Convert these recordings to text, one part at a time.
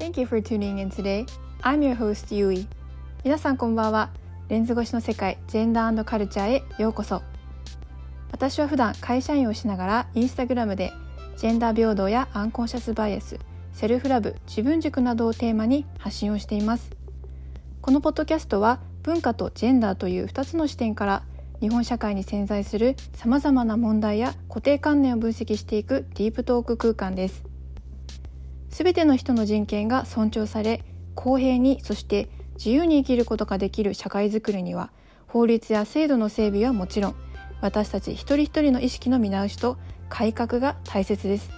Thank you for tuning in today. I'm your host, Yui. 皆さんこんばんは。レンズ越しの世界、ジェンダーカルチャーへようこそ。私は普段会社員をしながらインスタグラムでジェンダー平等やアンコンシャスバイアス、セルフラブ、自分軸などをテーマに発信をしています。このポッドキャストは文化とジェンダーという2つの視点から日本社会に潜在するさまざまな問題や固定観念を分析していくディープトーク空間です。すべての人の人権が尊重され公平にそして自由に生きることができる社会づくりには法律や制度の整備はもちろん私たち一人一人の意識の見直しと改革が大切です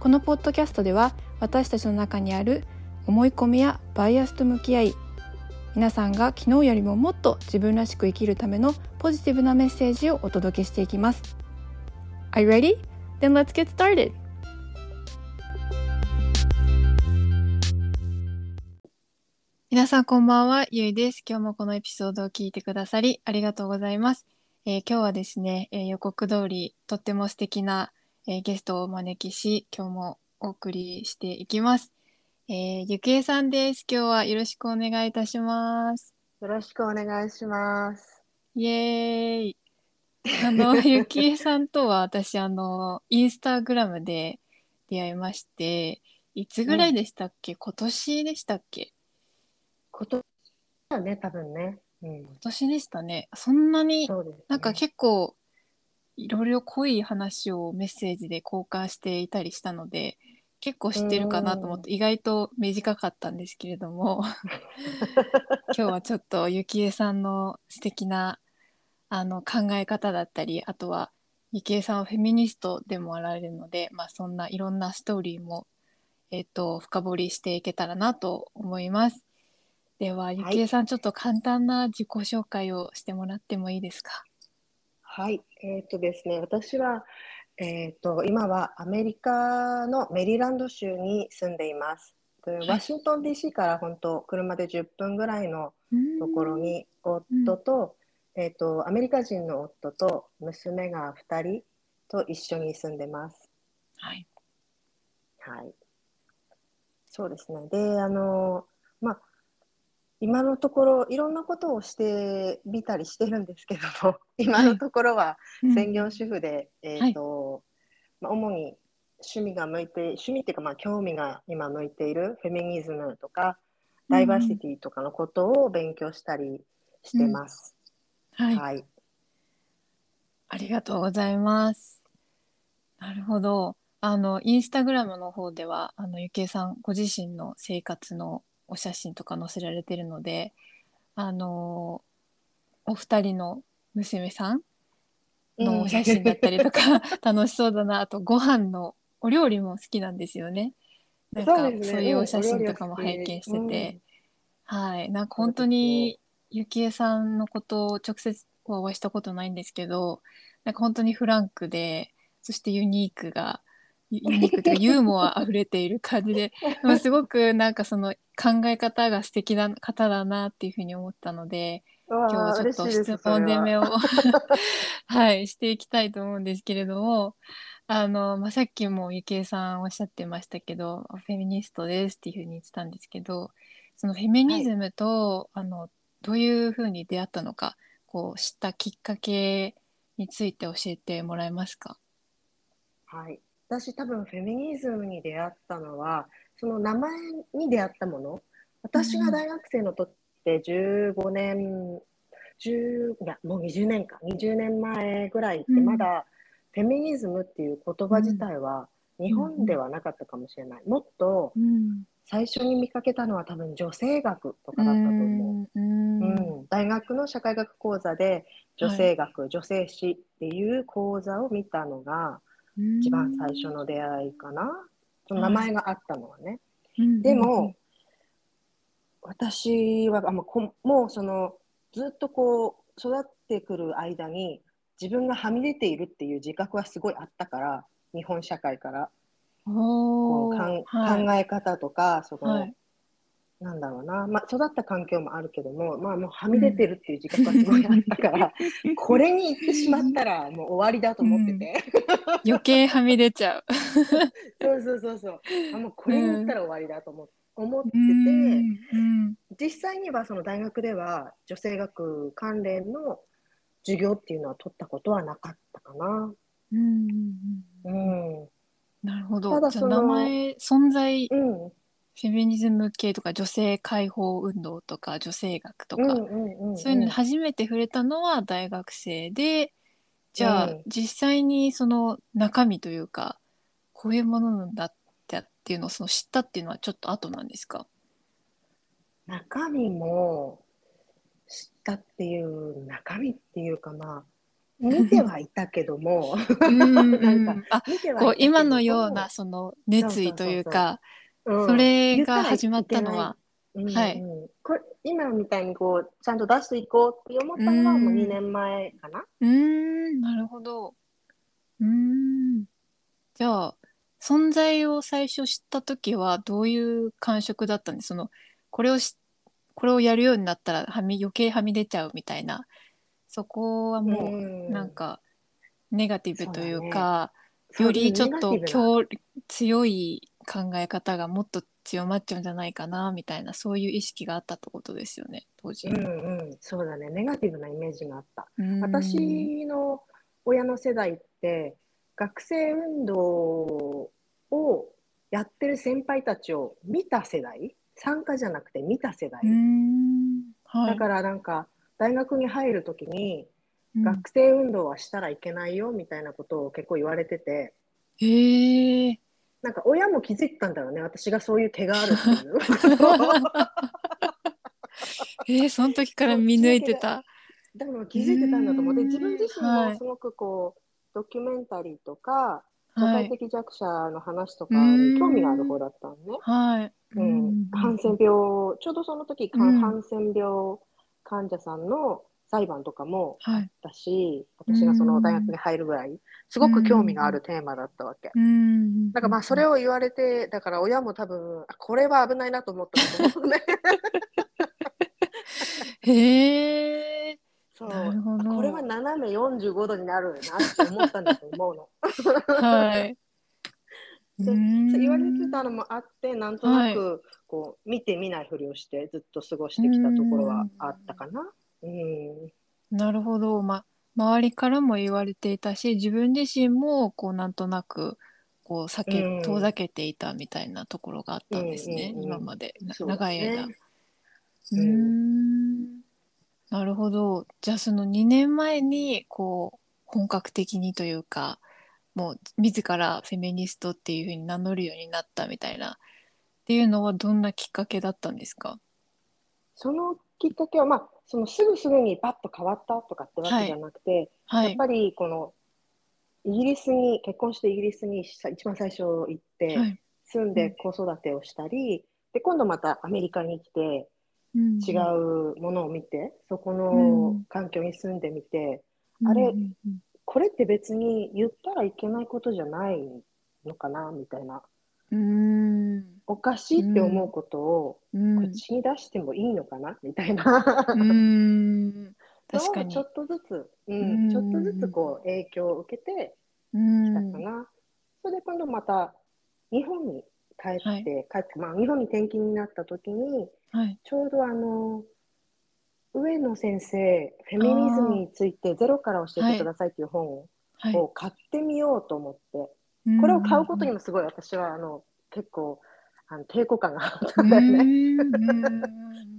このポッドキャストでは私たちの中にある思い込みやバイアスと向き合い皆さんが昨日よりももっと自分らしく生きるためのポジティブなメッセージをお届けしていきます Are you ready? Then let's get started! 皆さんこんばんは、ゆいです。今日もこのエピソードを聞いてくださりありがとうございます。えー今日はですね、えー予告通りとっても素敵な、えーゲストをお招きし、今日もお送りしていきます。えー、ゆきえさんです。今日はよろしくお願いいたします。よろしくお願いします。イエーイ。あの、ゆきえさんとは私、あの、インスタグラムで出会いまして、いつぐらいでしたっけ、今年でしたっけ？ことだね、多分ね。うん。今年でしたね。そんなにね。なんか結構いろいろ濃い話をメッセージで交換していたりしたので結構知ってるかなと思って意外と短かったんですけれども 今日はちょっとゆきえさんの素敵なあの考え方だったりあとはゆきえさんはフェミニストでもあられるので、まあ、そんないろんなストーリーも、えっと深掘りしていけたらなと思います。ではゆきえさん、ちょっと簡単な自己紹介をしてもらってもいいですか？はい。えっ、とですね、私は、えっ、と、今はアメリカのメリーランド州に住んでいます。でワシントン DC から本当、車で10分ぐらいのところに、夫と、えっ、と、アメリカ人の夫と娘が2人と一緒に住んでます。はいはい。そうですね。で、あの、まあ、今のところいろんなことをしてみたりしてるんですけども、今のところは専業主婦で、えっ、と、まあ、主に趣味が向いて、趣味っていうか、まあ、興味が今向いているフェミニズムとか、ダイバーシティとかのことを勉強したりしてます。はい、はい。ありがとうございます。なるほど。あの、インスタグラムの方では、あの、ゆきえさんご自身の生活のお写真とか載せられてるので、あの、お二人の娘さんのお写真だったりとか、楽しそうだな。あと、ご飯のお料理も好きなんですよね。なんか、そういうお写真とかも拝見してて、はい。なんか本当に、ゆきえさんのことを直接はお会いしたことないんですけど、なんか本当にフランクで、そしてユニークが、ユーモア溢れている感じで、まあ、すごくなんかその考え方が素敵な方だなっていうふうに思ったので、今今日はちょっと質問攻めを はい、していきたいと思うんですけれども、あの、まあ、さっきもゆきえさんおっしゃってましたけど、フェミニストですっていうふうに言ってたんですけど、そのフェミニズムと、あの、どういうふうに出会ったのか、こう、知ったきっかけについて教えてもらえますか？はい、私多分フェミニズムに出会ったのはその名前に出会ったもの。私が大学生の時って15年10いやもう20年か。20年前ぐらいってうん。まだフェミニズムっていう言葉自体は日本ではなかったかもしれない。もっとうん。最初に見かけたのは多分女性学とかだったと思う。うん。うん、大学の社会学講座で女性学、女性史っていう講座を見たのが一番最初の出会いかな、その名前があったのはね。うん。でも、私はあもうこもうそのずっとこう育ってくる間に自分がはみ出ているっていう自覚はすごいあったから日本社会から。こおうかんーはい。考え方とかその、はいなんだろうな、まあ、育った環境もあるけども、まあ、もうはみ出てるっていう自覚がすごいあったから、これに行ってしまったらもう終わりだと思ってて、余計はみ出ちゃう。そうそうそうそうあもうこれに行ったら終わりだと思っ思ってて、うんうん実際にはその大学では女性学関連の授業っていうのは取ったことはなかったかな。うんうんううんん。なるほど。ただその名前存在うん。フェミニズム系とか女性解放運動とか女性学とか。そういうので初めて触れたのは大学生でじゃあ、うん。実際にその中身というかこういうものなんだってっていうのをその知ったっていうのはちょっと後なんですか？中身も知ったっていう中身っていうかまあ見てはいたけども。なんかこう今のようなその熱意というかうんそれが始まったのは、うんはい。今みたいにこうちゃんと出していこうって思ったのはうん。もう2年前かな。うーんなるほど。うーん。じゃあ存在を最初知った時はどういう感触だったんです？そのこれをしこれをやるようになったらはみ余計はみ出ちゃうみたいな。そこはもううん。なんかネガティブというか、そうよりちょっと強強い考え方がもっと強まっちゃうんじゃないかなみたいなそういう意識があったってことですよね当時。うんうん、そうだね。ネガティブなイメージがあった。うん。私の親の世代って学生運動をやってる先輩たちを見た世代？参加じゃなくて見た世代、はい。だからなんか大学に入る時にうん。学生運動はしたらいけないよみたいなことを結構言われてて。へえなんか親も気づいたんだろうね。私がそういう毛があるっていう えー、その時から見抜いてた。でも気づいてたんだと思う。でうーん。自分自身はい。もすごくこうドキュメンタリーとか社はい。会的弱者の話とかに興味がある方だったのね。はい。うん、ハンセン病、ちょうどその時、うんハンセン病患者さんの裁判とかもはい。だし、私がその大学に入るぐらい、すごく興味があるテーマだったわけ。うん。なんかまあそれを言われて、だから親も多分、あこれは危ないなと思ったと思うね。へえ。そうこれは斜め45度になるなって思ったんだと思うの。はい。言われてたのもあって、なんとなくこう見て見ないふりをしてずっと過ごしてきたところはあったかな。うんなるほど。ま、周りからも言われていたし、自分自身もこうなんとなくこう避け、うん遠ざけていたみたいなところがあったんですね。うん今まで、なそうだ長い間。ねうーんなるほど。じゃあその2年前にこう本格的にというかもう自らフェミニストっていうふうに名乗るようになったみたいなっていうのはどんなきっかけだったんですか？そのきっかけは、まあ、そのすぐすぐにバッと変わったとかってわけじゃなくて、はい。やっぱりこのイギリスに結婚してイギリスにさ一番最初行って、はい。住んで子育てをしたり、で今度またアメリカに来てうん。違うものを見て、そこうのん。環境に住んでみて、あれうんうんうん。これって別に言ったらいけないことじゃないのかなみたいな。うーんおかしいって思うことをうん。口に出してもいいのかな？みたいな。うーん。確かに。をちょっとずつ、ううん。ん、ちょっとずつこう影響を受けてうきんたかな。それで今度また日本に帰って、はい。帰って、まあ日本に転勤になった時に、はい。ちょうどあの、上野先生、フェミニズムについてゼロから教えてくださいっていう本を,、はい。買ってみようと思って、これを買うことにもすごい私はあの結構あの抵抗感が あったんだよね。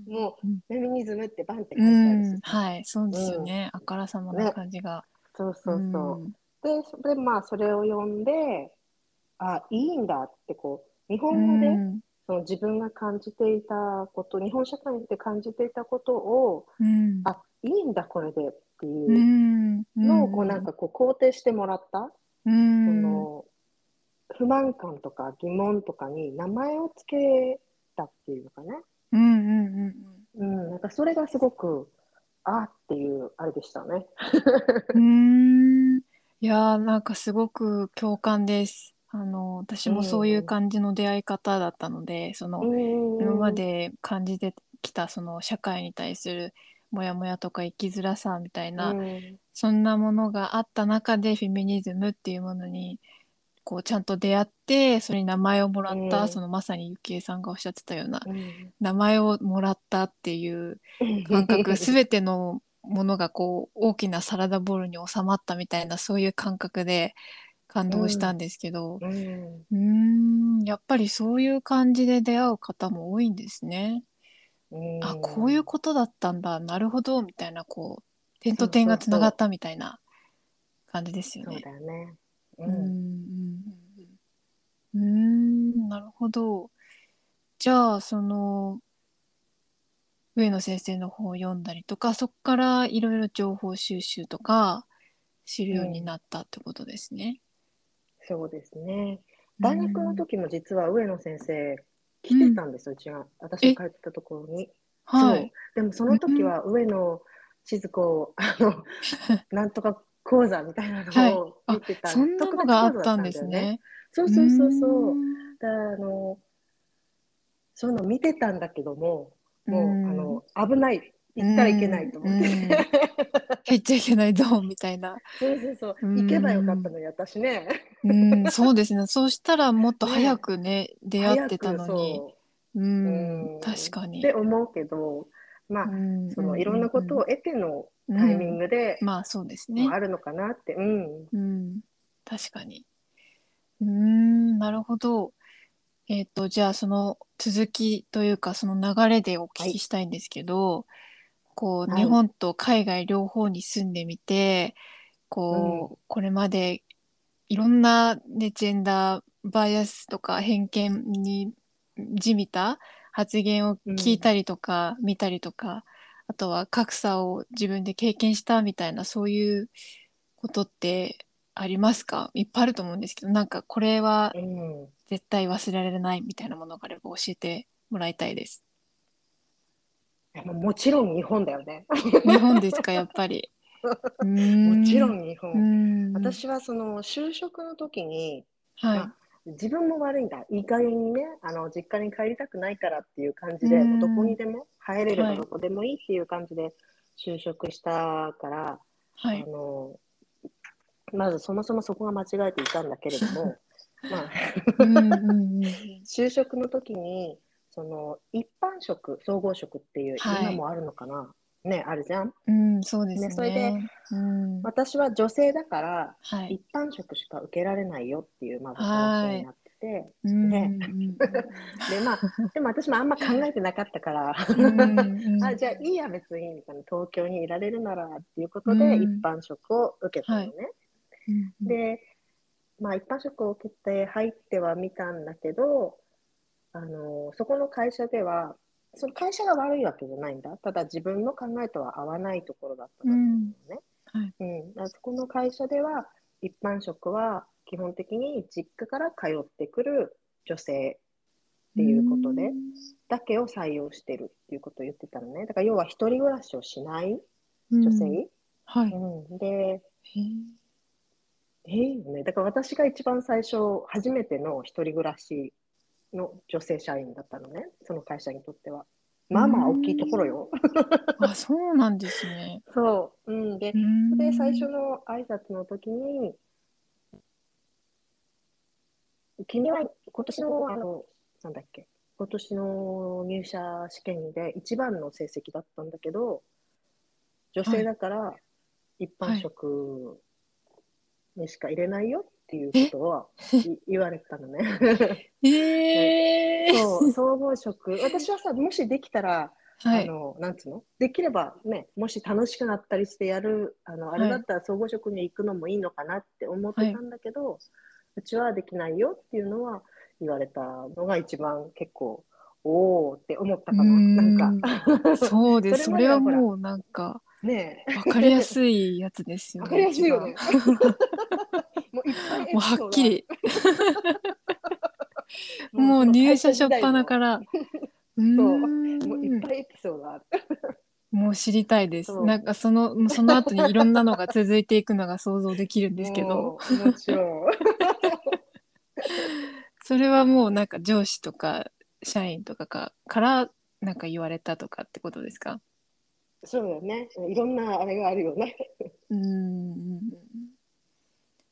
もうフェミニズムってバンって書いてあるし、はい。そうですよね、あからさまな感じが、そうそうそう。ん。で、それでまあそれを読んで、あ、いいんだってこう、日本語でうん。その自分が感じていたこと、日本社会で感じていたことを、うん。あ、いいんだこれでっていううん。のをこうなんかこう肯定してもらった、うん。その不満感とか疑問とかに名前をつけたっていうのかね。うんうんうんうん、なんかそれがすごく、あっていうあれでしたね。うん。いやーなんかすごく共感です。あの私もそういう感じの出会い方だったので、その今今まで感じてきたその社会に対するモヤモヤとか生きづらさみたいな、うん。そんなものがあった中でフェミニズムっていうものにこうちゃんと出会ってそれに名前をもらった、うん。そのまさにゆきえさんがおっしゃってたようなうん。名前をもらったっていう感覚全てのものがこう大きなサラダボウルに収まったみたいなそういう感覚で感動したんですけど、うん。うーんやっぱりそういう感じで出会う方も多いんですね。うん。あこういうことだったんだなるほどみたいなこう点と点がつながったみたいな感じですよそうね。だよね。うんうんうんうんうーんなるほど。じゃあその上野先生の本を読んだりとかそこからいろいろ情報収集とか知るようになったってことですね。そうですね。大学の時も実は上野先生来てたんですよ、うちが。私が帰ってたところに。はい。でもその時は上野千鶴子、あの、なんとか講座みたいなのを見てた、そんなのがあったんですね。そうそうそうそうだあの、そういうの見てたんだけども、もう、うんあの、危ない。行ったらいけないと思って。うん入っちゃいけないゾーンみたいな。そうそうそう。うん行けばよかったのに、私ね。うん、そうですね。そうしたらもっと早くね、出会ってたのに。そううんうん、確かに。って思うけど、まあ、うんそのいろんなことを得てのうんタイミングでまあそうですねもあ。るのかなって、うん。うん、確かに。うーん、なるほど。えっ、と、じゃあその続きというかその流れでお聞きしたいんですけど、こう、はい日本と海外両方に住んでみて、こう、これまでいろんな、ね、ジェンダーバイアスとか偏見にじみた発言を聞いたりとか、見たりとか、あとは格差を自分で経験したみたいなそういうことってありますか？いっぱいあると思うんですけどなんかこれはうん、絶対忘れられないみたいなものがあれば教えてもらいたいです。ももちろん日本だよね。日本ですかやっぱり。ももちろん日本。ん私はその就職の時に、はいまあ自分も悪いんだ。いい加減にね、あの実家に帰りたくないからっていう感じで、うん。どこにでも入れれはい。ばどこでもいいっていう感じで就職したから、はい。あのまずそもそもそこが間違えていたんだけれども、まあ、就職の時にその一般職総合職っていう、はい。今もあるのかな？ねあるじゃん。うんそうですね。ねそれでうん。私は女性だからはい。一般職しか受けられないよっていうまず話になってて、うんね。でまあでも私もあんま考えてなかったから、あじゃあいいや別にみたいな東京にいられるならっていうことでうん。一般職を受けたのね、で、まあ、一般職を受けて入ってはみたんだけど、あのそこの会社では、その会社が悪いわけじゃないんだ。ただ自分の考えとは合わないところだったんだと思うのね。はいうんだからそこの会社では、一般職は基本的に実家から通ってくる女性っていうことで、だけを採用してるっていうことを言ってたのね。だから要は一人暮らしをしない女性。うんはい。うんで、へえーね、だから私が一番最初、初めての一人暮らしの女性社員だったのね、その会社にとっては。まあまあ大きいところよ。あそうなんですね。そう。うん、で、うんで最初の挨拶の時に、君は今年の、あの、なんだっけ、今年の入社試験で一番の成績だったんだけど、女性だから一般職にしか入れないよっていうことは言 言われたのね。えー、そう、総合職。私はさ、もしできたら、はい。あの、なんつうの？できればね、もし楽しくなったりしてやる、あの、あれだったら総合職に行くのもいいのかなって思ってたんだけど、うちはできないよっていうのは言われたのが一番結構、おおって思ったかな。なんか、そうです。それはもうなんかねえ。わかりやすいやつですよね。わかりやすいよね。もういっぱいはっきり。もう入社初っ端から。うーんもういっぱいエピソード ある。もう知りたいです。そうなんかそのその後にいろんなのが続いていくのが想像できるんですけど、もちろん。それはもうなんか上司とか社員とかかからなんか言われたとかってことですか？そうだよね。いろんなあれがあるよね。うーん。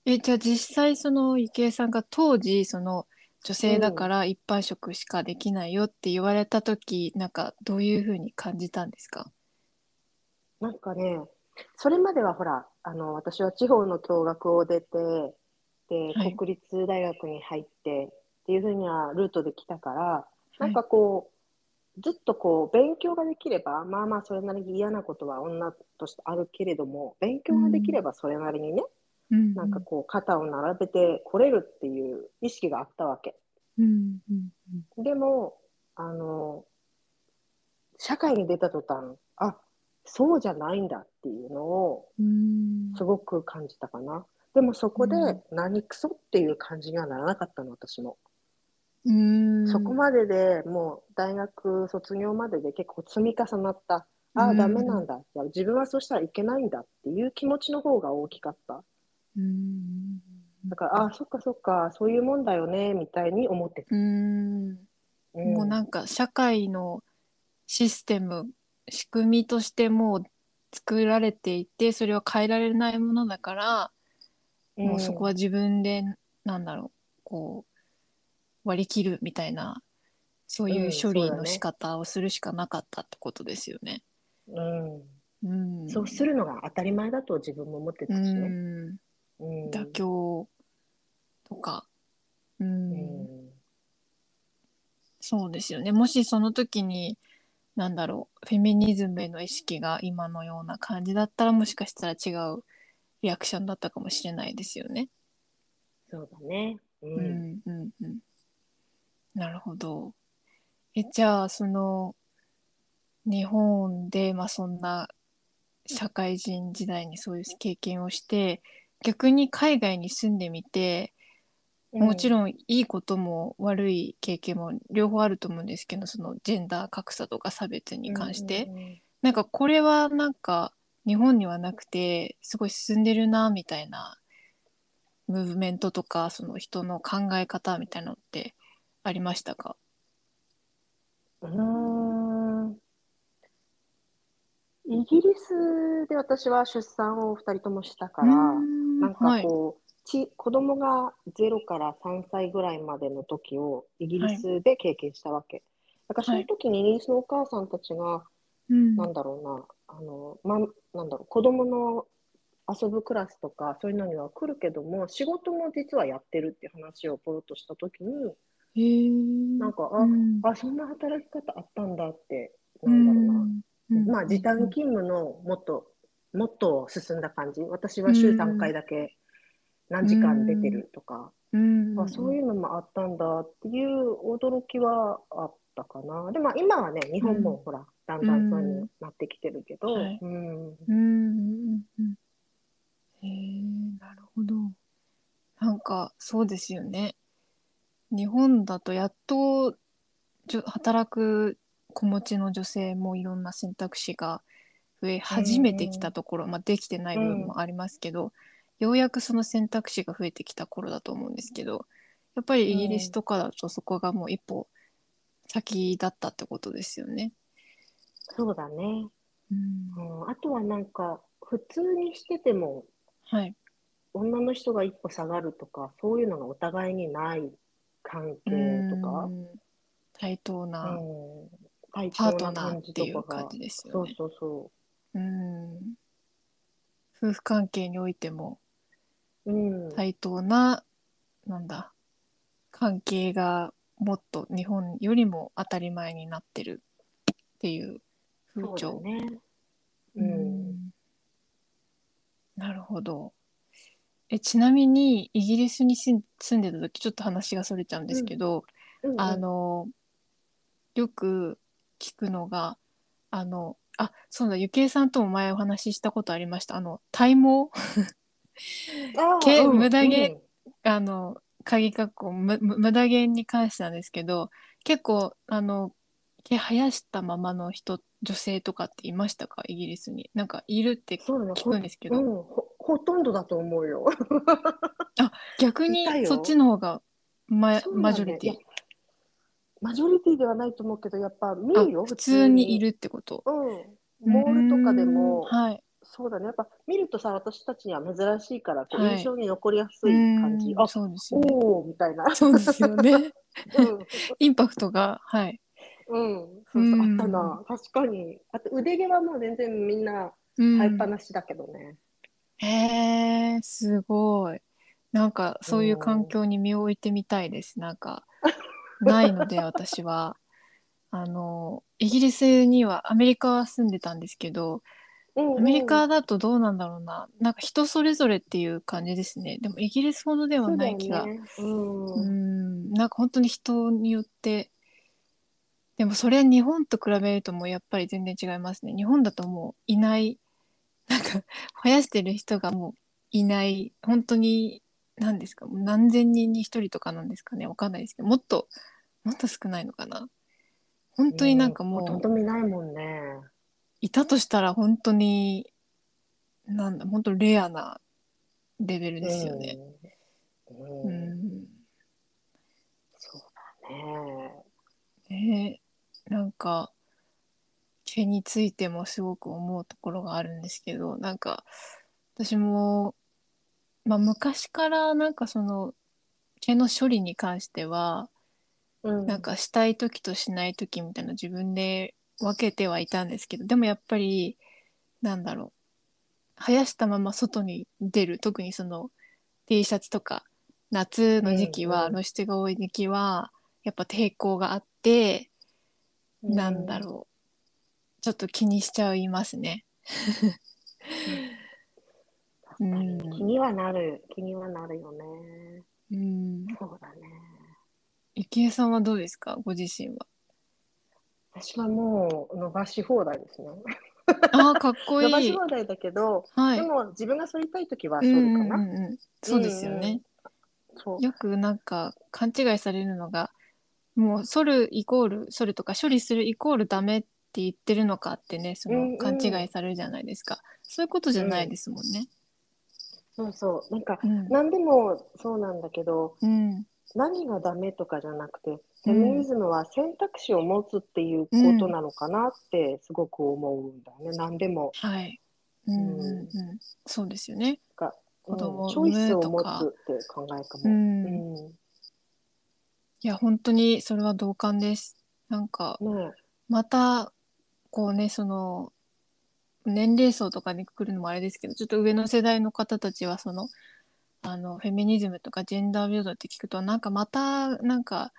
え、じゃあ実際その池江さんが当時その女性だから一般職しかできないよって言われた時、なんかどういうふうに感じたんですか？なんかね、それまではほら、あの、私は地方の共学を出て、で、はい。国立大学に入ってっていうふうなルートで来たから、なんかこう、ずっとこう、勉強ができれば、まあまあそれなりに嫌なことは女としてあるけれども、勉強ができればそれなりにね、うんなんかこう、肩を並べてこれるっていう意識があったわけ。うんうんでも、あの、社会に出た途端、あ、そうじゃないんだっていうのをうんすごく感じたかな。でもそこでうん何クソっていう感じにはならなかったの、私も。うんそこまででもう大学卒業までで結構積み重なった。ああ、うんダメなんだ。自分はそうしたらいけないんだっていう気持ちの方が大きかった。うん。だから、ああ、そっかそっか、そういうもんだよね、みたいに思ってた。うん。うん。もうなんか社会のシステム仕組みとしてもう作られていてそれは変えられないものだから、もうそこは自分でなんだろうこう割り切るみたいなそういううん処理の仕方をするしかなかったってことですよね。うん、うん、そうするのが当たり前だと自分も思ってたしね。うんうん妥協とか、うんうんそうですよね。もしその時に、なんだろう、フェミニズムへの意識が今のような感じだったら、もしかしたら違うリアクションだったかもしれないですよね。そうだね。ううんん、うん、うん。なるほど。え、じゃあ、その、日本で、まあそんな社会人時代にそういう経験をして、逆に海外に住んでみて、もちん。ろんいいことも悪い経験も両方あると思うんですけどそのジェンダー格差とか差別に関して、うんなんかこれはなんか日本にはなくてすごい進んでるなみたいなムーブメントとかその人の考え方みたいなのってありましたか？うーん。イギリスで私は出産を2人ともしたから、なんかはい、こう、ち子供が0から3歳ぐらいまでの時をイギリスで経験したわけ。だからその時にイギリスのお母さんたちが、うん。なんだろうな、あの、ま、なんだろう、子供の遊ぶクラスとかそういうのには来るけども、仕事も実はやってるって話をポロッとした時に、なんか、あ、うん。あ、そんな働き方あったんだって、なんだろうな。うん。まあ、時短勤務のもっと、もっと進んだ感じ。私は週3回だけ何時間出てるとか、うんあそういうのもあったんだっていう驚きはあったかな。でも今はね、日本うんもほら、だんだんそうになってきてるけど、うんへえなるほど。なんかそうですよね。日本だとやっとじょ働く子持ちの女性もいろんな選択肢が増え始めてきたところ、まあ、できてない部分もありますけど、ようやくその選択肢が増えてきた頃だと思うんですけどやっぱりイギリスとかだとそこがもう一歩先だったってことですよね。そうだね、うん。うん。あとはなんか、普通にしてても、はい、女の人が一歩下がるとか、そういうのがお互いにない関係とか、うん。対等な、うん、対パー等なトナーっ感じとかが。ていう感じですそうよね。そう。そうん夫婦関係においてもう。うん。対等な、なんだ関係がもっと日本よりも当たり前になってるっていう風そうだ潮。ね。ううん。んなるほど。えちなみにイギリスに住ん住んでた時ちょっと話がそれちゃうんですけど、うんうんあのよく聞くのがあのあそうだゆきえさんとも前お話ししたことありました。あの体毛 けうん無駄毛あの鍵括弧無駄毛に関してなんですけど結構あの毛生やしたままの人女性とかっていましたか？イギリスに。なんかいるって。聞くんですけど、ほうん、ほほとんどだと思うよ。逆にそっちの方がマ,、マジョリティマジョリティではないと思うけど、やっぱ見あるよ、普通にいるってこと？うん。モールとかでもはいそうだね。やっぱ見るとさ、私たちには珍しいから、こうはい印象に残りやすい感じ。うんあ、そうですよね。おおみたいな。そうですよね。うん。インパクトが、はい。うん。そうそう、うんあったな。確かに。あと腕毛はもう全然みんなうん生えっぱなしだけどね。へえ、すごい。なんかそういう環境に身を置いてみたいです。なんかないので 私は。あのイギリスにはアメリカは住んでたんですけどうんうん。アメリカだとどうなんだろうな。なんか人それぞれっていう感じですね。でもイギリスほどではない気が。ね。うん。うん。なんか本当に人によってでもそれ日本と比べるともうやっぱり全然違いますね。日本だともういない。なんか生やしてる人がもういない。本当に何ですか？もう何千人に一人とかなんですかね？わかんないですけどもっともっと少ないのかな？本当になんかほともうんど見ないもんね。いたとしたら本当になんだ本当レアなレベルですよね。うん。ううんんそうだね。ねえなんか毛についてもすごく思うところがあるんですけどなんか私も、まあ、昔からなんかその毛の処理に関してはうん。なんかしたい時としない時みたいな自分で分けてはいたんですけどでもやっぱりなんだろう生やしたまま外に出る特にその T シャツとか夏の時期は、うんうん露出が多い時期はやっぱ抵抗があって、なんだろうちょっと気にしちゃいますね。ううん。ん気にはなる。気にはなるよね。うん、そうだね。ゆきえさんはどうですか？ご自身は。私はもう伸ばし放題ですね。あーかっこい伸ばしい。放題だけど、はい。でも自分が剃りたいときはうんう剃るかな。んうんうん、そうですよね。そう。よくなんか勘違いされるのがもう剃るイコール剃るとか処理するイコールダメって言ってるのかってねそうんうんの勘違いされるじゃないですか、そういうことじゃないですもんね。そうそう。なんか、うん何でもそうなんだけど、うん何がダメとかじゃなくて、うんフェミニズムは選択肢を持つっていうことなのかなってすごく思うんだよね。何でも。はい、うんうんうん、そうですよね。が子供うんチョイスを持つって考えかも。うんうんいや本当にそれは同感です。なんかねまたこうねその年齢層とかにくるのもあれですけどちょっと上の世代の方たちはそのあのフェミニズムとかジェンダー平等って聞くとなんかまたなんか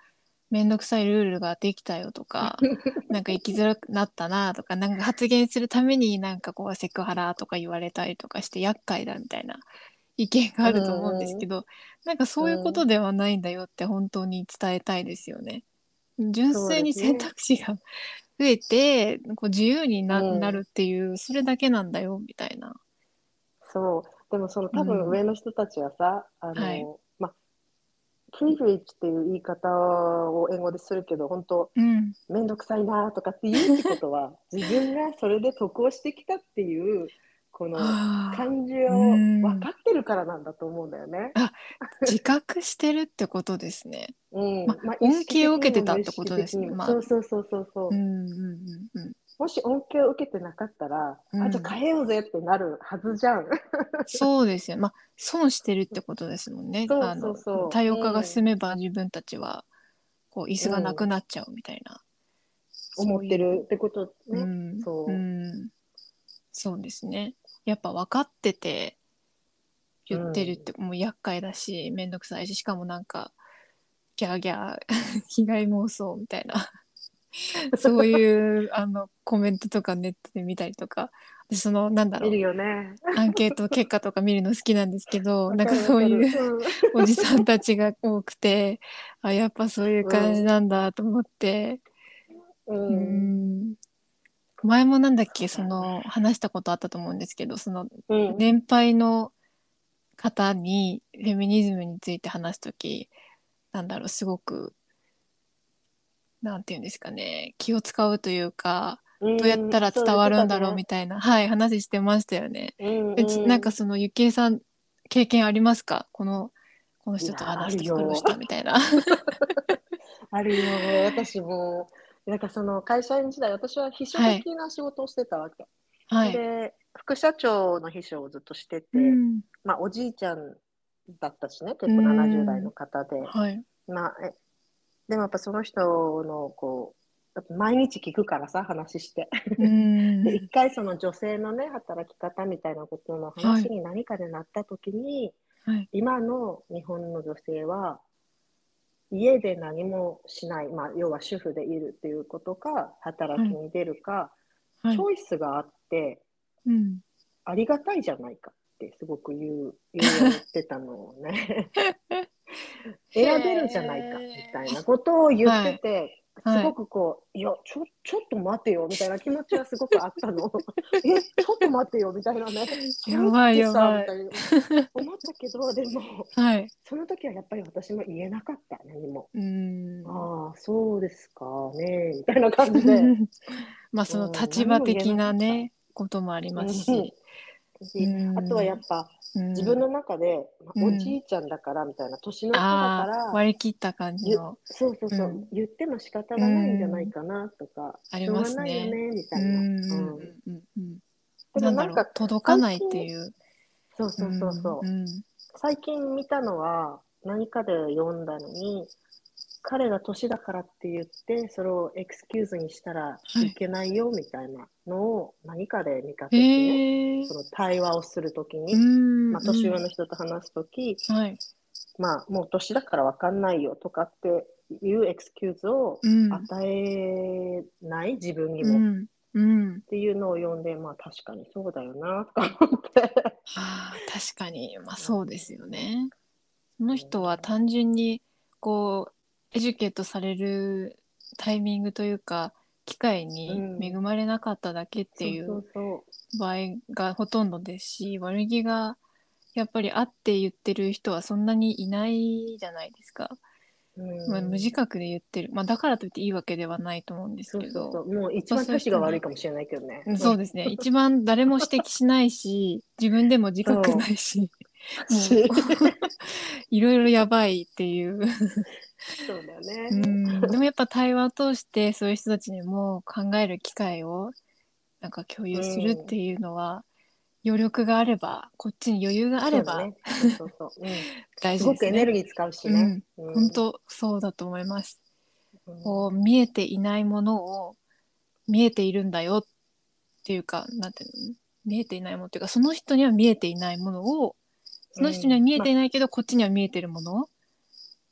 面倒くさいルールができたよとか なんか生きづらくなったなとかなんか発言するためになんかこうセクハラとか言われたりとかして厄介だみたいな意見があると思うんですけど、なんかそういうことではないんだよって本当に伝えたいですよね。純粋に選択肢が増えて、こう自由にな,、うんなるっていうそれだけなんだよみたいな。そう。でもその多うん分上の人たちはさ、あの、はいまあ、プリヴレッジっていう言い方を英語でするけど、本当うん、めんどくさいなとかって言うってことは、自分がそれで得をしてきたっていう、この感じをうん分かってるからなんだと思うんだよね。自覚してるってことですね。うんままあ恩恵を受けてたってことですねまあそうそうそうそうそう、うんうんうんうん。もし恩恵を受けてなかったら、うんあじゃあ変えようぜってなるはずじゃん。そうですよ。まあ損してるってことですもんね。そうそうそう多様化が進めば自分たちはこう椅子がなくなっちゃうみたいな。思ってるってことね。うん、そううん、そうですね。やっぱ分かってて言ってるってもう厄介だし、めんどくさいし、しかもなんかギャーギャー 被害妄想みたいな。そういうあのコメントとかネットで見たりとか、私そのなんだろいうね。アンケート結果とか見るの好きなんですけど、なんかそういうおじさんたちが多くて、あやっぱそういう感じなんだと思って。ううんん前もなんだっけその話したことあったと思うんですけどそのうん。年配の方にフェミニズムについて話す時なんだろうすごくなんていうんですかね気を使うというかどどうやったら伝わるんだろうみたいな、はい話してましたよね。うんえなんかそのゆきえさん経験ありますか？このこの人と話していやあるよ。苦労したみたいな。あるよ。私もなんかその会社員時代私は秘書的な仕事をしてたわけ、はい。で副社長の秘書をずっとしてて、うんまあ、おじいちゃんだったしね、結構70代の方で。はい。まあ、えでもやっぱその人の、こう、毎日聞くからさ、話して。うん で、一回その女性のね、働き方みたいなことの話に何かでなった時に、はい。今の日本の女性は、家で何もしない、まあ、要は主婦でいるっていうことか、働きに出るか、はいチ。ョイスがあって、うん。ありがたいじゃないかってすごく言う、言ってたのをね。選べるじゃないかみたいなことを言ってて、はいすごくこう、いや、ちょ、ちょっと待てよみたいな気持ちはすごくあったの。え、ちょっと待てよみたいなね。やばいやばいみたいな思ったけど、でも、はい。その時はやっぱり私も言えなかった、何も。うん。ああ、そうですかね、みたいな感じで。まあその立場的なね、こともありますし。しうんあとはやっぱ、自分の中で、まあうん。おじいちゃんだからみたいな年の人だかあら、あ、割り切った感じの。そうそうそう、うん。言っても仕方がないんじゃないかなとか、ありますね。しょうがないよねみたういな。ん。うんうんうん。うん。でもなんか届かないっていう。そうそうそうそう、最近見たのは何かで読んだのに彼が年だからって言ってそれをエクスキューズにしたらはいいけないよみたいなのを何かで見かけて、へえ。その対話をするときに、うんまあ、年上の人と話すとき、はい。まあもう年だから分かんないよとかっていうエクスキューズをうん。与えない自分にも、っうん。うん。ていうのを読んでまあ確かにそうだよなとか思って。ああ、確かに、まあそうですよね。その人は単純に、こう、エデュケートされるタイミングというか、機会にうん恵まれなかっただけっていそう場合がほとんどですし、悪気がやっぱりあって言ってる人はそんなにいないじゃないですか。そう、うんまあ、無自覚で言ってる。まあだからといっていいわけではないと思うんですけど。そうそうそうもう一番年が悪いかもしれないけどね。うんそうですね。一番誰も指摘しないし、自分でも自覚ないし いろいろやばいっていう。そうだよね。うん、でもやっぱ対話を通してそういう人たちにも考える機会をなんか共有するっていうのは、余力があれば、こっちに余裕があればそうそうそうそう、うん、大す事ですね。ごくエネルギー使うしね。うん。本当そうだと思います。うん。こう見えていないものを見えているんだよっていうか、なんていうの？見えていないものっていうか、その人には見えていないものを、その人には見えていないけど、こっちには見えてるもの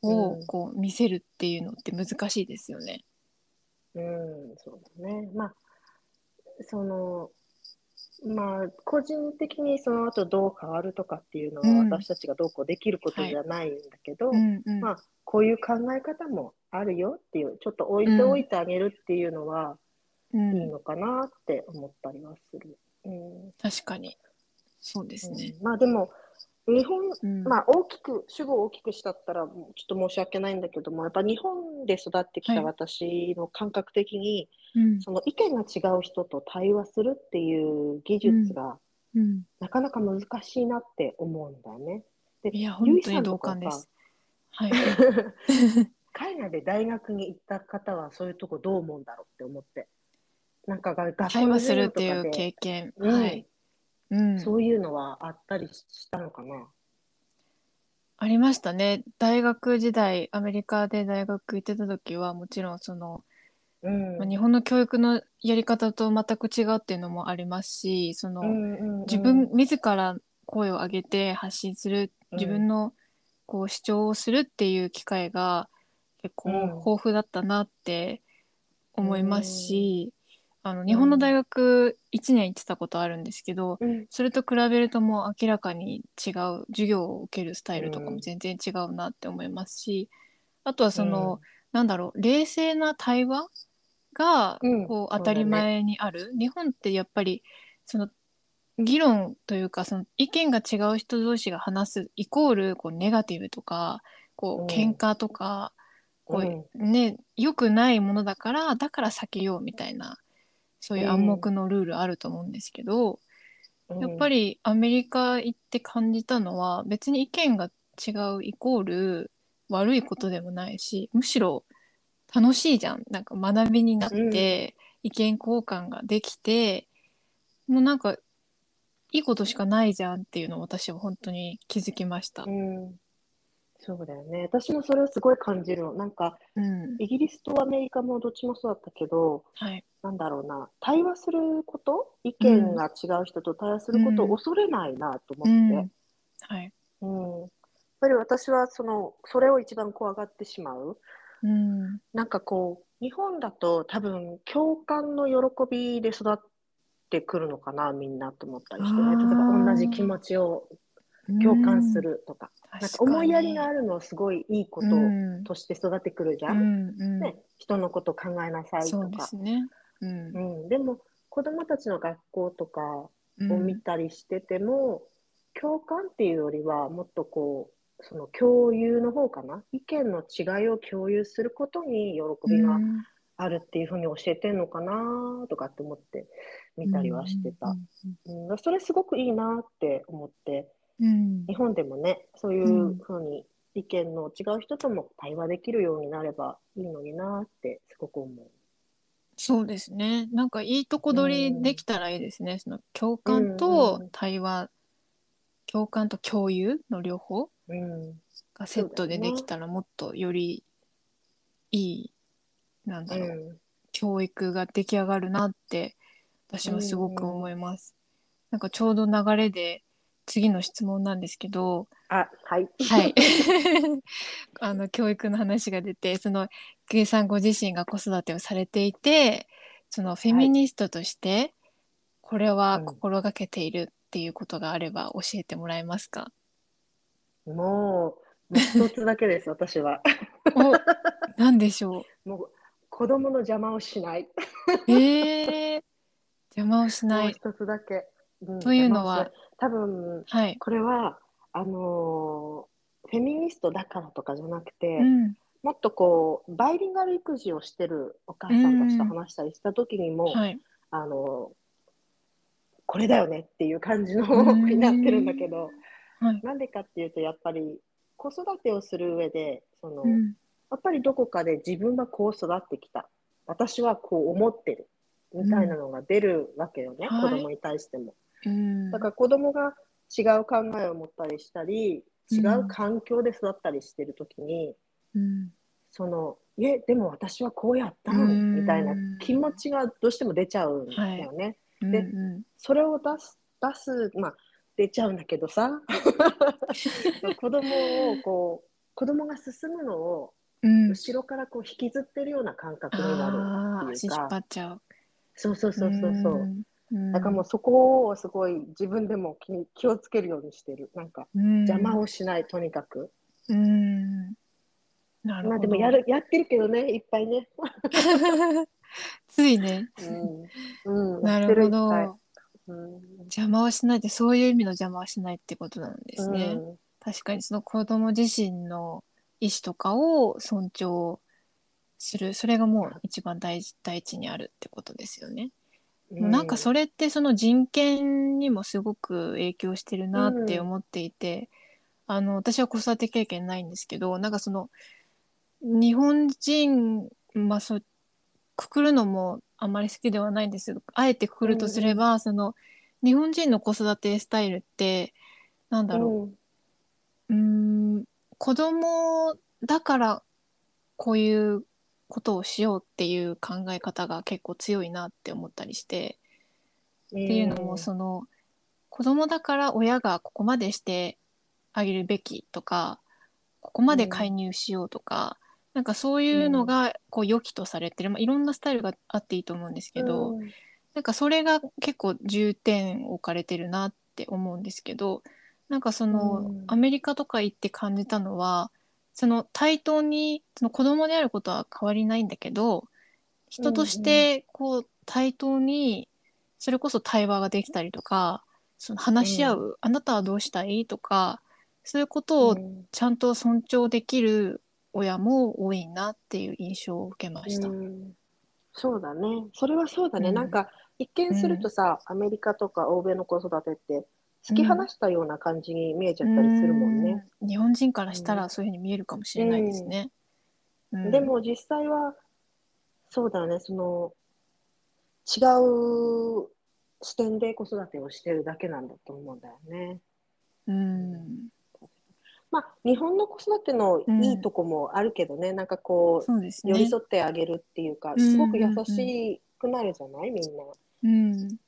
をうんこう見せるっていうのって難しいですよね。うん、そうだね。まあ、その、まあ、個人的にその後どう変わるとかっていうのは、うん私たちがどうこうできることじゃないんだけど、うんうんまあ、こういう考え方もあるよっていう、ちょっと置いておいてあげるっていうのはうんいいのかなって思ったりはする。うん確かにそうですね。うんまあでも、日本、うんまあ大きく、主語を大きくしたったら、ちょっと申し訳ないんだけども、やっぱ日本で育ってきたはい私の感覚的に、うんその意見が違う人と対話するっていう技術がうん、なかなか難しいなって思うんだよね。でいや本当に同感です。はい。海外で大学に行った方はそういうとこどう思うんだろうって思って。なんかが学話するっていう経験、うんはい。うん、そういうのはあったりしたのかな？ありましたね。大学時代、アメリカで大学行ってた時は、もちろんその、うん。まあ日本の教育のやり方と全く違うっていうのもありますし、その、うんうんうん。自分自ら声を上げて発信する、うん。自分のこう主張をするっていう機会が結構うん。豊富だったなって思いますし、あの日本の大学1年行ってたことあるんですけど、うん。それと比べるともう明らかに違う授業を受けるスタイルとかうん。も全然違うなって思いますし、あとはその、うん。なんだろう冷静な対話がうん。こう当たり前にある、日本ってやっぱりその議論というかその意見が違う人同士が話すイコールこうネガティブとかこうんう喧嘩とか、こううね良くないものだからだから避けようみたいなそういう暗黙のルールあると思うんですけど、やっぱり、りアメリカ行って感じたのは別に意見が違うイコール悪いことでもないしむしろ楽しいじゃん。なんか学びになって、意見交換ができてもうなんかいいことしかないじゃんっていうのを私は本当に気づきました。う。ん、そうだよね。私もそれをすごい感じるの。なんか、うん。イギリスとアメリカもどっちもそうだったけど、はい。なんだろうな、対話すること、意見が違う人と対話することを恐れないなと思って。うん。はい。うん。やっぱり私はその、それを一番怖がってしまう。うん。なんかこう、日本だと多分共感の喜びで育ってくるのかな、みんなと思ったりしてね。例えば同じ気持ちを共感するとか。なんか思いやりがあるのはすごいいいことうん。として育ってくるじゃ。うんね、人のこと考えなさいとか。すね。うん。うん、でも子供たちの学校とかをうん。見たりしてても、共感っていうよりはもっとこうその共有の方かな？意見の違いを共有することに喜びがうん。あるっていうふうに教えてんのかなとかって思って見たりはしてた、うん。それすごくいいなって思ってうん日本でもねそういうふうに意見の違う人とも対話できるようになればいいのになってすごく思う。そうですね。なんかいいとこ取りできたらいいですね。その共感と対話、共感と共有の両方うんがセットでできたらもっとよりいい、なんだろう、うん教育が出来上がるなって私はすごく思います。なんかちょうど流れで次の質問なんですけど、あ、はい。はい。あの教育の話が出て、そのゆさんご自身が子育てをされていて、そのフェミニストとしてこれは心がけているっていうことがあれば教えてもらえますか？もう、もう一つだけです、私は。お、なんでしょもう、子供の邪魔をしない。う。えー、邪魔をしない。もう一つだけ。んというのは、多分、はい。これは、あのーフェミニストだからとかじゃなくて、うん。もっとこう、バイリンガル育児をしてるお母さんたちと話したりした時にも、はい。あのーこれだよねっていう感じのうんになってるんだけど、はい。なんでかっていうと、やっぱり子育てをする上で、その、うん。やっぱりどこかで自分はこう育ってきた。私はこう思ってる。みたいなのが出るわけよね、はい子供に対しても。うん。だから子供が違う考えを持ったりしたり、違う環境で育ったりしてるときに、うん。その、え、でも私はこうやったのうん。みたいな気持ちがどうしても出ちゃうんだよね。うんでうんそれを出す、出す、まあ、出ちゃうんだけどさ、子供をこう、子供が進むのをうん。後ろからこう引きずってるような感覚になるって足引っ張いうか、っちゃう。そうそうそうそうそう。うん。だからもうそこをすごい自分でも気に気をつけるようにしてる。なんかうん、邪魔をしない、とにかく。うん。なる。まあでもやる、やってるけどね、いっぱいね。ついね。うん。うん、なるほど。邪魔をしないってそういう意味の邪魔をしないってことなんですね。うん確かにその子供自身の意思とかを尊重するそれがもう一番大事第一にあるってことですよね。うなんかそれってその人権にもすごく影響してるなって思っていて、あの私は子育て経験ないんですけどなんかその日本人まあそうくくるのもあんまり好きではないんですけどあえてくくるとすれば、その日本人の子育てスタイルってなんだろう、うん。うーん子供だからこういうことをしようっていう考え方が結構強いなって思ったりして、っていうのもその子供だから親がここまでしてあげるべきとかここまで介入しようとか、なんかそういうのがこう良きとされてる、まあ、いろんなスタイルがあっていいと思うんですけど、うん。なんかそれが結構重点置かれてるなって思うんですけどなんかその、うん。アメリカとか行って感じたのはその対等にその子供であることは変わりないんだけど人としてこう対等にそれこそ対話ができたりとかその話し合う、あなたはどうしたいとかそういうことをうんちゃんと尊重できる親も多いなっていう印象を受けました。うんそうだね。それはそうだね。うんなんか、一見するとさ、アメリカとか欧米の子育てって、突き放したような感じに見えちゃったりするもんね。うん。日本人からしたらそういうふうに見えるかもしれないですね。うん。でも実際は、そうだよね、その、違う視点で子育てをしてるだけなんだと思うんだよね。うん。まあ、日本の子育てのいいとこもあるけどね、なんかこそうですう、寄ねり添ってあげるっていうか、うん。すごく優しくなるじゃない？みんな。うん。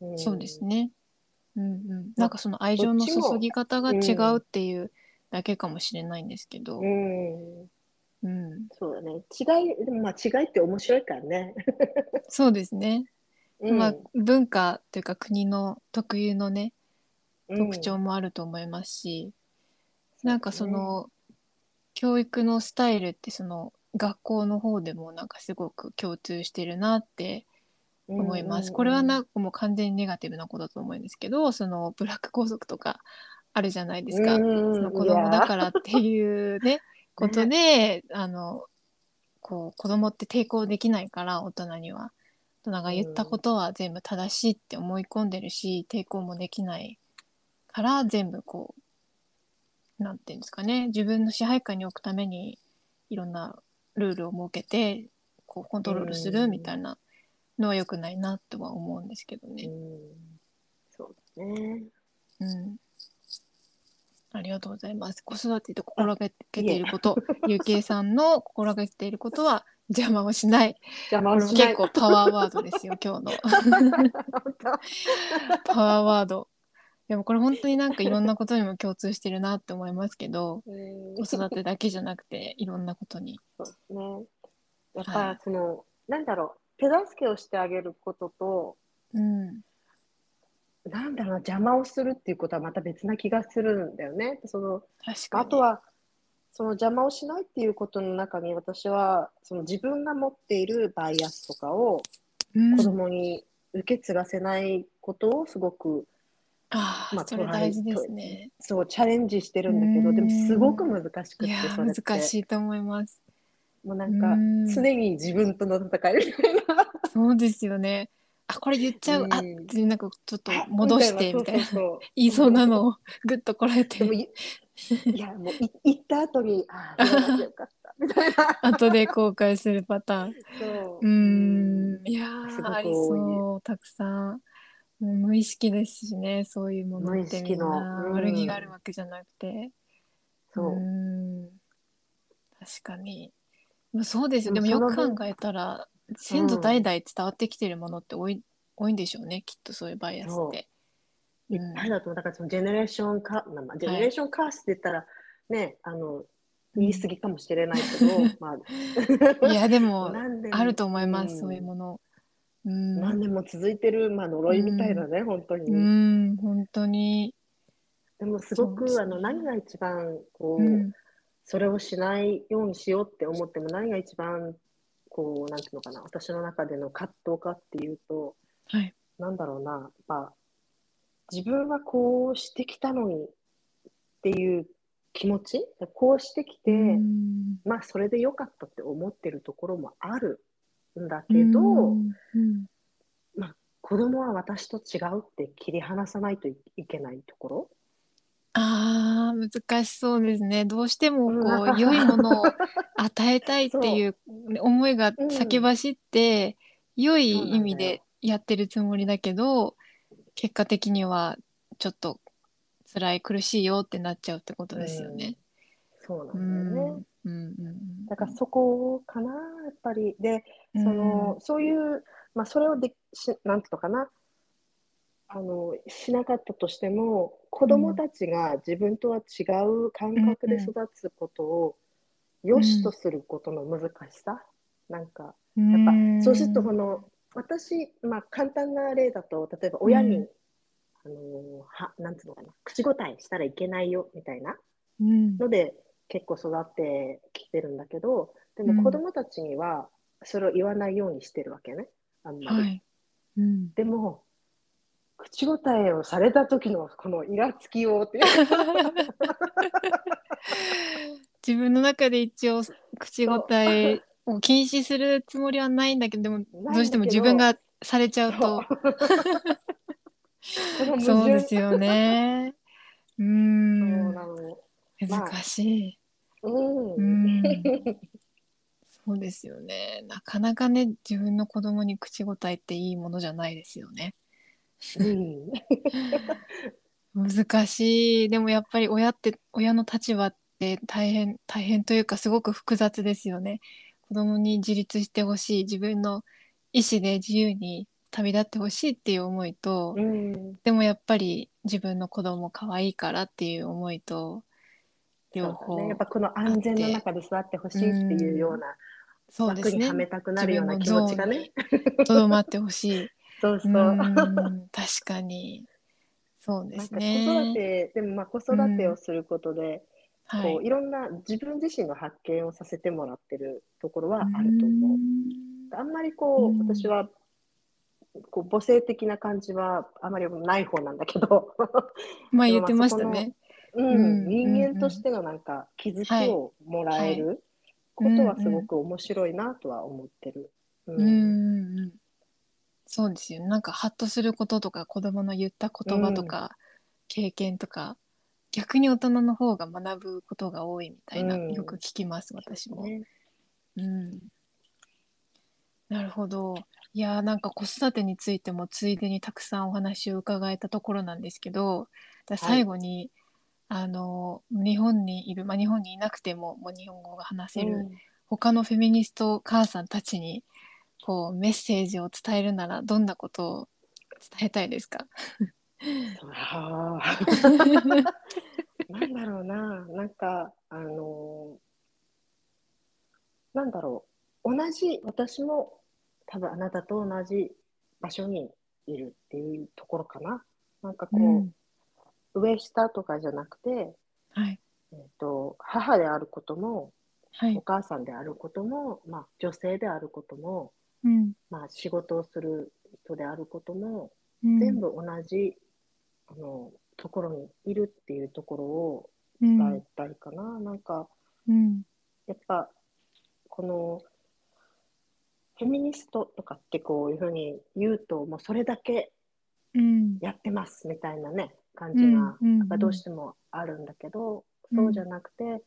うん。そうですね。うんうん、なんかその愛情の注ぎ方が違うっていうだけかもしれないんですけど、うん、うん、そうだね。違い、でもまあ違いって面白いからね。そうですね。うん。まあ文化というか国の特有のねうん。特徴もあると思いますし、なんかその教育のスタイルってその学校の方でもなんかすごく共通してるなって思います。これはなんかもう完全にネガティブなことだと思うんですけどそのブラック校則とかあるじゃないですか。うんその子供だからっていうねことであのこう子供って抵抗できないから大人には。大人が言ったことは全部正しいって思い込んでるし抵抗もできないから全部こうなんていうんですかね。自分の支配下に置くためにいろんなルールを設けてこうコントロールするみたいなのは良くないなとは思うんですけどね。うんそうだね。うん。ありがとうございます。子育てで心がけていること、ゆうけいさんの心がけていることは邪魔をしない。邪魔をしない。結構パワーワードですよ、今日の。本パワーワード。でもこれ本当になんかいろんなことにも共通してるなって思いますけど、子育てだけじゃなくていろんなことに。そうですね。やっはいぱその、なんだろう、手助けをしてあげることと、うん。なんだろうな、邪魔をするっていうことはまた別な気がするんだよね。その確かに。あとは、その邪魔をしないっていうことの中に、私はその自分が持っているバイアスとかをうん、子供に受け継がせないことをすごく、ああ、まあそれ大事ですね。そうチャレンジしてるんだけど、うんでもすごく難しくて。難しいと思います。もうなんかうん常に自分との戦いみたいな。そうですよね。あ、これ言っちゃう。うんあってなんかちょっと戻してみたいな。言いそうなのをぐっとこらえていいやもうい行った後にああよかった みたいな。後で後悔するパターン。そううーん、いやありそうたくさん。もう無意識ですしね、そういうものって無意識のみんなうん悪気があるわけじゃなくて。そう確かに。まあそうですよ。でもよく考えたら、先祖代々伝わってきてるものって多い,、多いんでしょうね、きっとそういうバイアスって。いっぱいだと思うだからそのジェネレーションカまあジェネレーションカースって言ったらねあの言い過ぎかもしれないけど、まあいや、で も、あると思います、んそういうもの。うん。何年も続いてる、まあ、呪いみたいなね、本当に。うん、本当に。でもすごく、あの何が一番こう、うん。それをしないようにしようって思っても何が一番こうなんていうのかな私の中での葛藤かっていうとはい。なんだろうなやっぱ自分はこうしてきたのにっていう気持ちこうしてきて、うんまあそれでよかったって思ってるところもあるんだけど、うんうん子供は私と違うって切り離さないといいけないところ。ああ、難しそうですね。どうしてもこう良いものを与えたいっていう 思いがうん先走って、良い意味でやってるつもりだけど、結果的にはちょっと辛い苦しいよってなっちゃうってことですよね。そうなうんん。だよね。うんうんうんだからそこかな、やっぱり。で、その、そういう、まあ、それをでし、なんていうのかな、あの、しなかったとしても、子供たちが自分とは違う感覚で育つことを、良しとすることの難しさ。なんか、うんやっぱ、そうすると、この、私、まあ、簡単な例だと、例えば親に、うんあの、は、なんていうのかな、口答えしたらいけないよ、みたいな。うんので結構育ってきてるんだけどでうんも子供たちにはそれを言わないようにしてるわけねあんまり、はい。うん。でも口答えをされた時のこのイラつきようって 自分の中で一応口答えを禁止するつもりはないんだけどでもどどうしても自分がされちゃうと。そう。ですよね。うん。難しい。うん、うん。そうですよね。なかなかね自分の子供に口答えっていいものじゃないですよね。うん、難しい。でもやっぱり親って親の立場って大変大変というかすごく複雑ですよね。子供に自立してほしい。自分の意思で自由に旅立ってほしいっていう思いと、うん、でもやっぱり自分の子供可愛いからっていう思いと両方だね、やっぱこの安全の中で育ってほしいっていうようなそうですね。はめたくなるような気持ちがね。とどまってほしいそうそう。確かに。そうです子育ねて、でもまあ子育てをすることで、はいこうい。ろんな自分自身の発見をさせてもらってるところはあると思う。あんまりこう、うん。私はこう母性的な感じはあまりない方なんだけど、まあ言ってましたね。うんうん人間としてのなんか気づきをもらえることはすごく面白いなとは思ってる。ううんうんうんそうですよね。なんかハッとすることとか子供の言った言葉とか、経験とか逆に大人の方が学ぶことが多いみたいな、うんよく聞きます私も。ねうん、なるほど。いやーなんか子育てについてもついでにたくさんお話を伺えたところなんですけどだ最後に、あの日本にいる、まあ、日本にいなくてももう日本語が話せる、うん他のフェミニスト母さんたちにこうメッセージを伝えるならどんなことを伝えたいですか？あ ーなんだろうな、なんか、あのーなんだろう、同じ、私も多分あなたと同じ場所にいるっていうところかな。なんかこう、うん。上下とかじゃなくて、はい。えっと、母であることも、はい。お母さんであることも、まあ、女性であることも、うん。まあ、仕事をする人であることも、うん。全部同じあのところにいるっていうところをうん。伝えたいかな。なんかうん。やっぱこのフェミニストとかってこういうふうに言うともうそれだけうん。やってますみたいなね感じがやっぱどうしてもあるんだけど、そうじゃなくて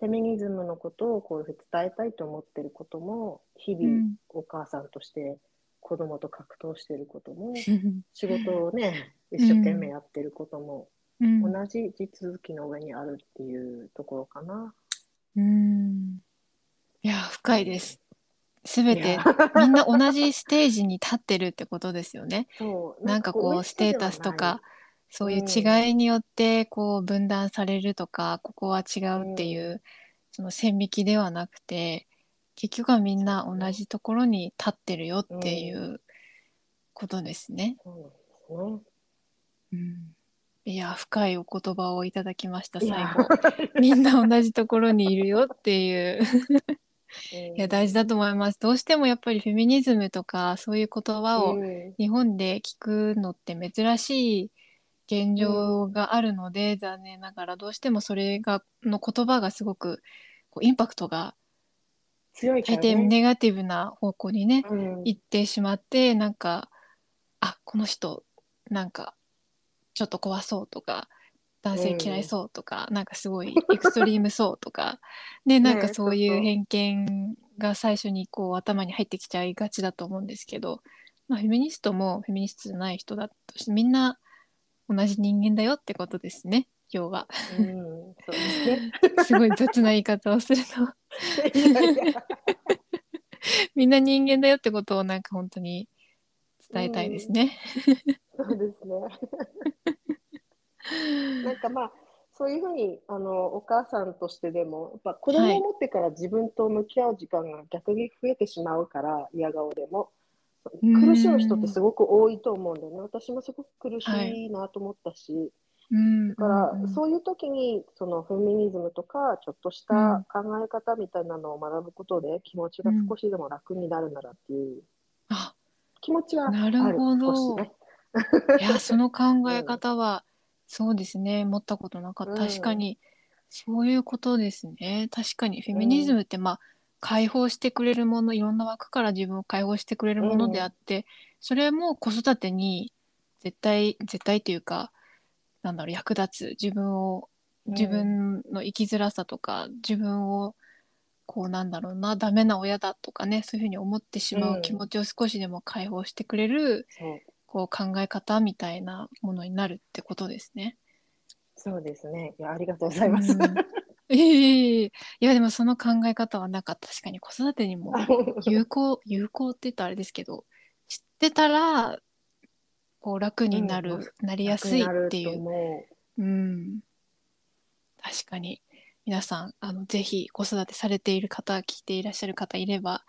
フェミニズムのことをこういうふうに伝えたいと思ってることも日々うん。お母さんとして子供と格闘してることもうん 仕事をね一生懸命やってることもうん。同じ地続きの上にあるっていうところかな。うん。いや深いです。すべてみんな同じステージに立ってるってことですよね。なんかこうステータスとかそういう違いによってこう分断されるとかここは違うっていうその線引きではなくて結局はみんな同じところに立ってるよっていうことですね。いや深いお言葉をいただきました最後。みんな同じところにいるよっていう。いいや大事だと思います。どうしてもやっぱりフェミニズムとかそういう言葉をうん日本で聞くのって珍しい現状があるので、残念ながらどうしてもそれがの言葉がすごくこうインパクトが大強いからね。抵ネガティブな方向にね、うん。行ってしまってなんかあこの人なんかちょっと怖そうとか男性嫌いそうとか、なんかすごいエクストリームそうとかで なんかねそういそうう偏見が最初にこう頭に入ってきちゃいがちだと思うんですけど、まあ、フェミニストもフェミニストじゃない人だとしてみんな同じ人間だよってことですね要はうん、そうですね。すごい雑な言い方をするとみんな人間だよってことをなんか本当に伝えたいですね。そうですね。なんかまあそういうふうにあのお母さんとしてでもやっぱ子供を持ってから自分と向き合う時間が逆に増えてしまうから嫌顔でもうん苦しむ人ってすごく多いと思うんだよね。私もすごく苦しいなと思ったし、うん、だから、うんうん。そういう時にそのフェミニズムとかちょっとした考え方みたいなのを学ぶことで気持ちが少しでも楽になるならっていう。あ気持ちはあるなるほどね。いやその考え方は、そうですね。持ったことなかった、うん。確かに。そういうことですね。確かに。フェミニズムってまあ解放してくれるものいろんな枠から自分を解放してくれるものであって、それも子育てに絶対絶対というかなんだろう役立つ自分を自分の生きづらさとか、自分をこうなんだろうなダメな親だとかねそういうふうに思ってしまううん気持ちを少しでも解放してくれるそうこう考え方みたいなものになるってことですね。そうですね。いや、ありがとうございます。うんええいやでもその考え方はなんか確かに子育てにも有 効有効って言ったらあれですけど知ってたらこう楽になる、なりやすいってい楽になるう、うん、確かに。皆さんあのぜひ子育てされている方聞いていらっしゃる方いれば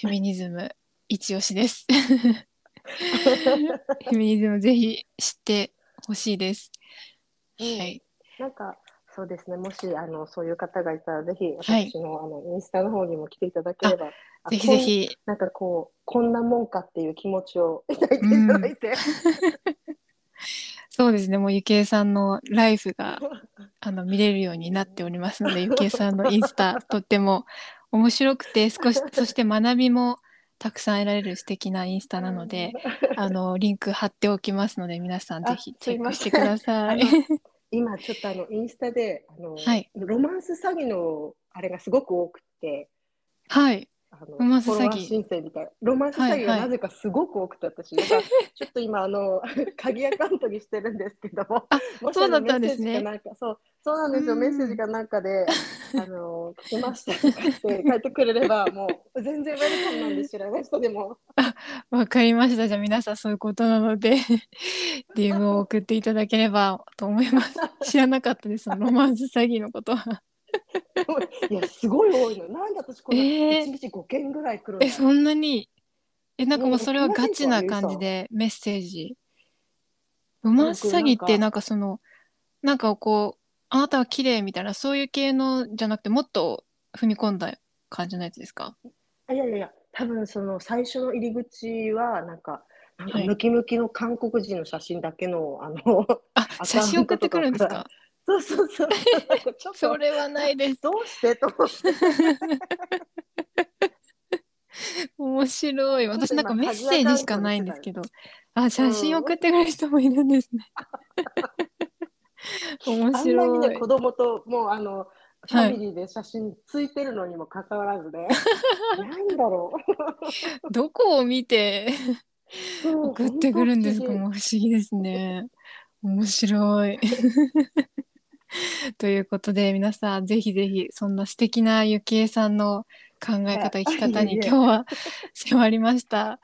フェミニズム一押しです。フェミニズムぜひ知ってほしいです。うん。はい、なんか、そうですね。もし、あの、そういう方がいたら、ぜひ、はい私の、あの、インスタの方にも来ていただければ。あぜひぜ。ひなんかこう、こんなもんかっていう気持ちを抱いていただいて。そうですねもうゆきえさんのライフが あの見れるようになっておりますのでゆきえさんのインスタとっても面白くて少し そして学びもたくさん得られる素敵なインスタなのであのリンク貼っておきますので皆さんぜひあチェックしてください。今、ちょっとあの、インスタで、あの、はいロマンス詐欺の、あれがすごく多くて。はいあのロマンス詐欺申請みたいな。ロマンス詐欺はいはいがなぜかすごく多くて、私、だから ちょっと今、あの、鍵アカウントにしてるんですけども。そうだったんですねメッセージかなんかそう、そうなんですよ。うんメッセージかなんかで、あの、聞きましたとかって書いてくれれば、もう全然ウェルカムなんで知らない人でも。わかりましたじゃあ皆さんそういうことなので DM を送っていただければと思います。知らなかったですロマンス詐欺のことは。いや、すごい多いの。なんで私このえー。1日5件ぐらい来るのえそんなに？えなんかもうねそれはガチな感じでメッセージ。ロマンス詐欺ってなんか。そのなんかこうあなたは綺麗みたいなそういう系のじゃなくてもっと踏み込んだ感じのやつですか？あいやいやいや、多分その最初の入り口は、なんか、なんかはい。ムキムキの韓国人の写真だけの、あの、あ ア写真送ってくるんですか？そうそうそう。ちょっとそれはないです。どうして？と思って。面白い。私なんかメッセージしかないんですけど。あ写真うん送ってくれる人もいるんですね。面あんなに白いね、子供ともうあの、ファミリーで写真ついてるのにもかかわらずね、なんだろどこを見てう。送ってくるんですか？も不思議ですね。面白い。ということで皆さんぜひぜひそんな素敵なゆきえさんの考え方はい生き方に今日は 迫りました。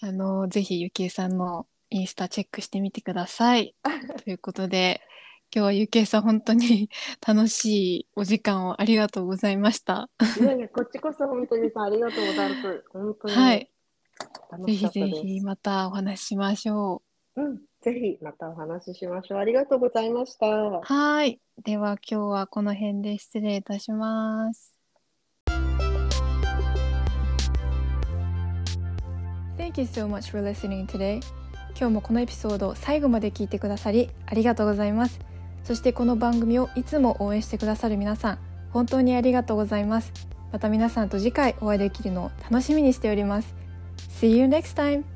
あのぜひゆきえさんのインスタチェックしてみてください。ということで今日はゆきえさん本当に楽しいお時間をありがとうございました。いやいや、こっちこそ本当にさ、ありがとうございます。本当に。はい。楽ぜひ。ぜひまたお話ししましょう。うん、ぜひまたお話ししましょう。ありがとうございました。はい。では今日はこの辺で失礼いたします。Thank you so much for listening today. 今日もこのエピソードを最後まで聞いてくださりありがとうございます。そしてこの番組をいつも応援してくださる皆さん、本当にありがとうございます。また皆さんと次回お会いできるのを楽しみにしております。See you next time!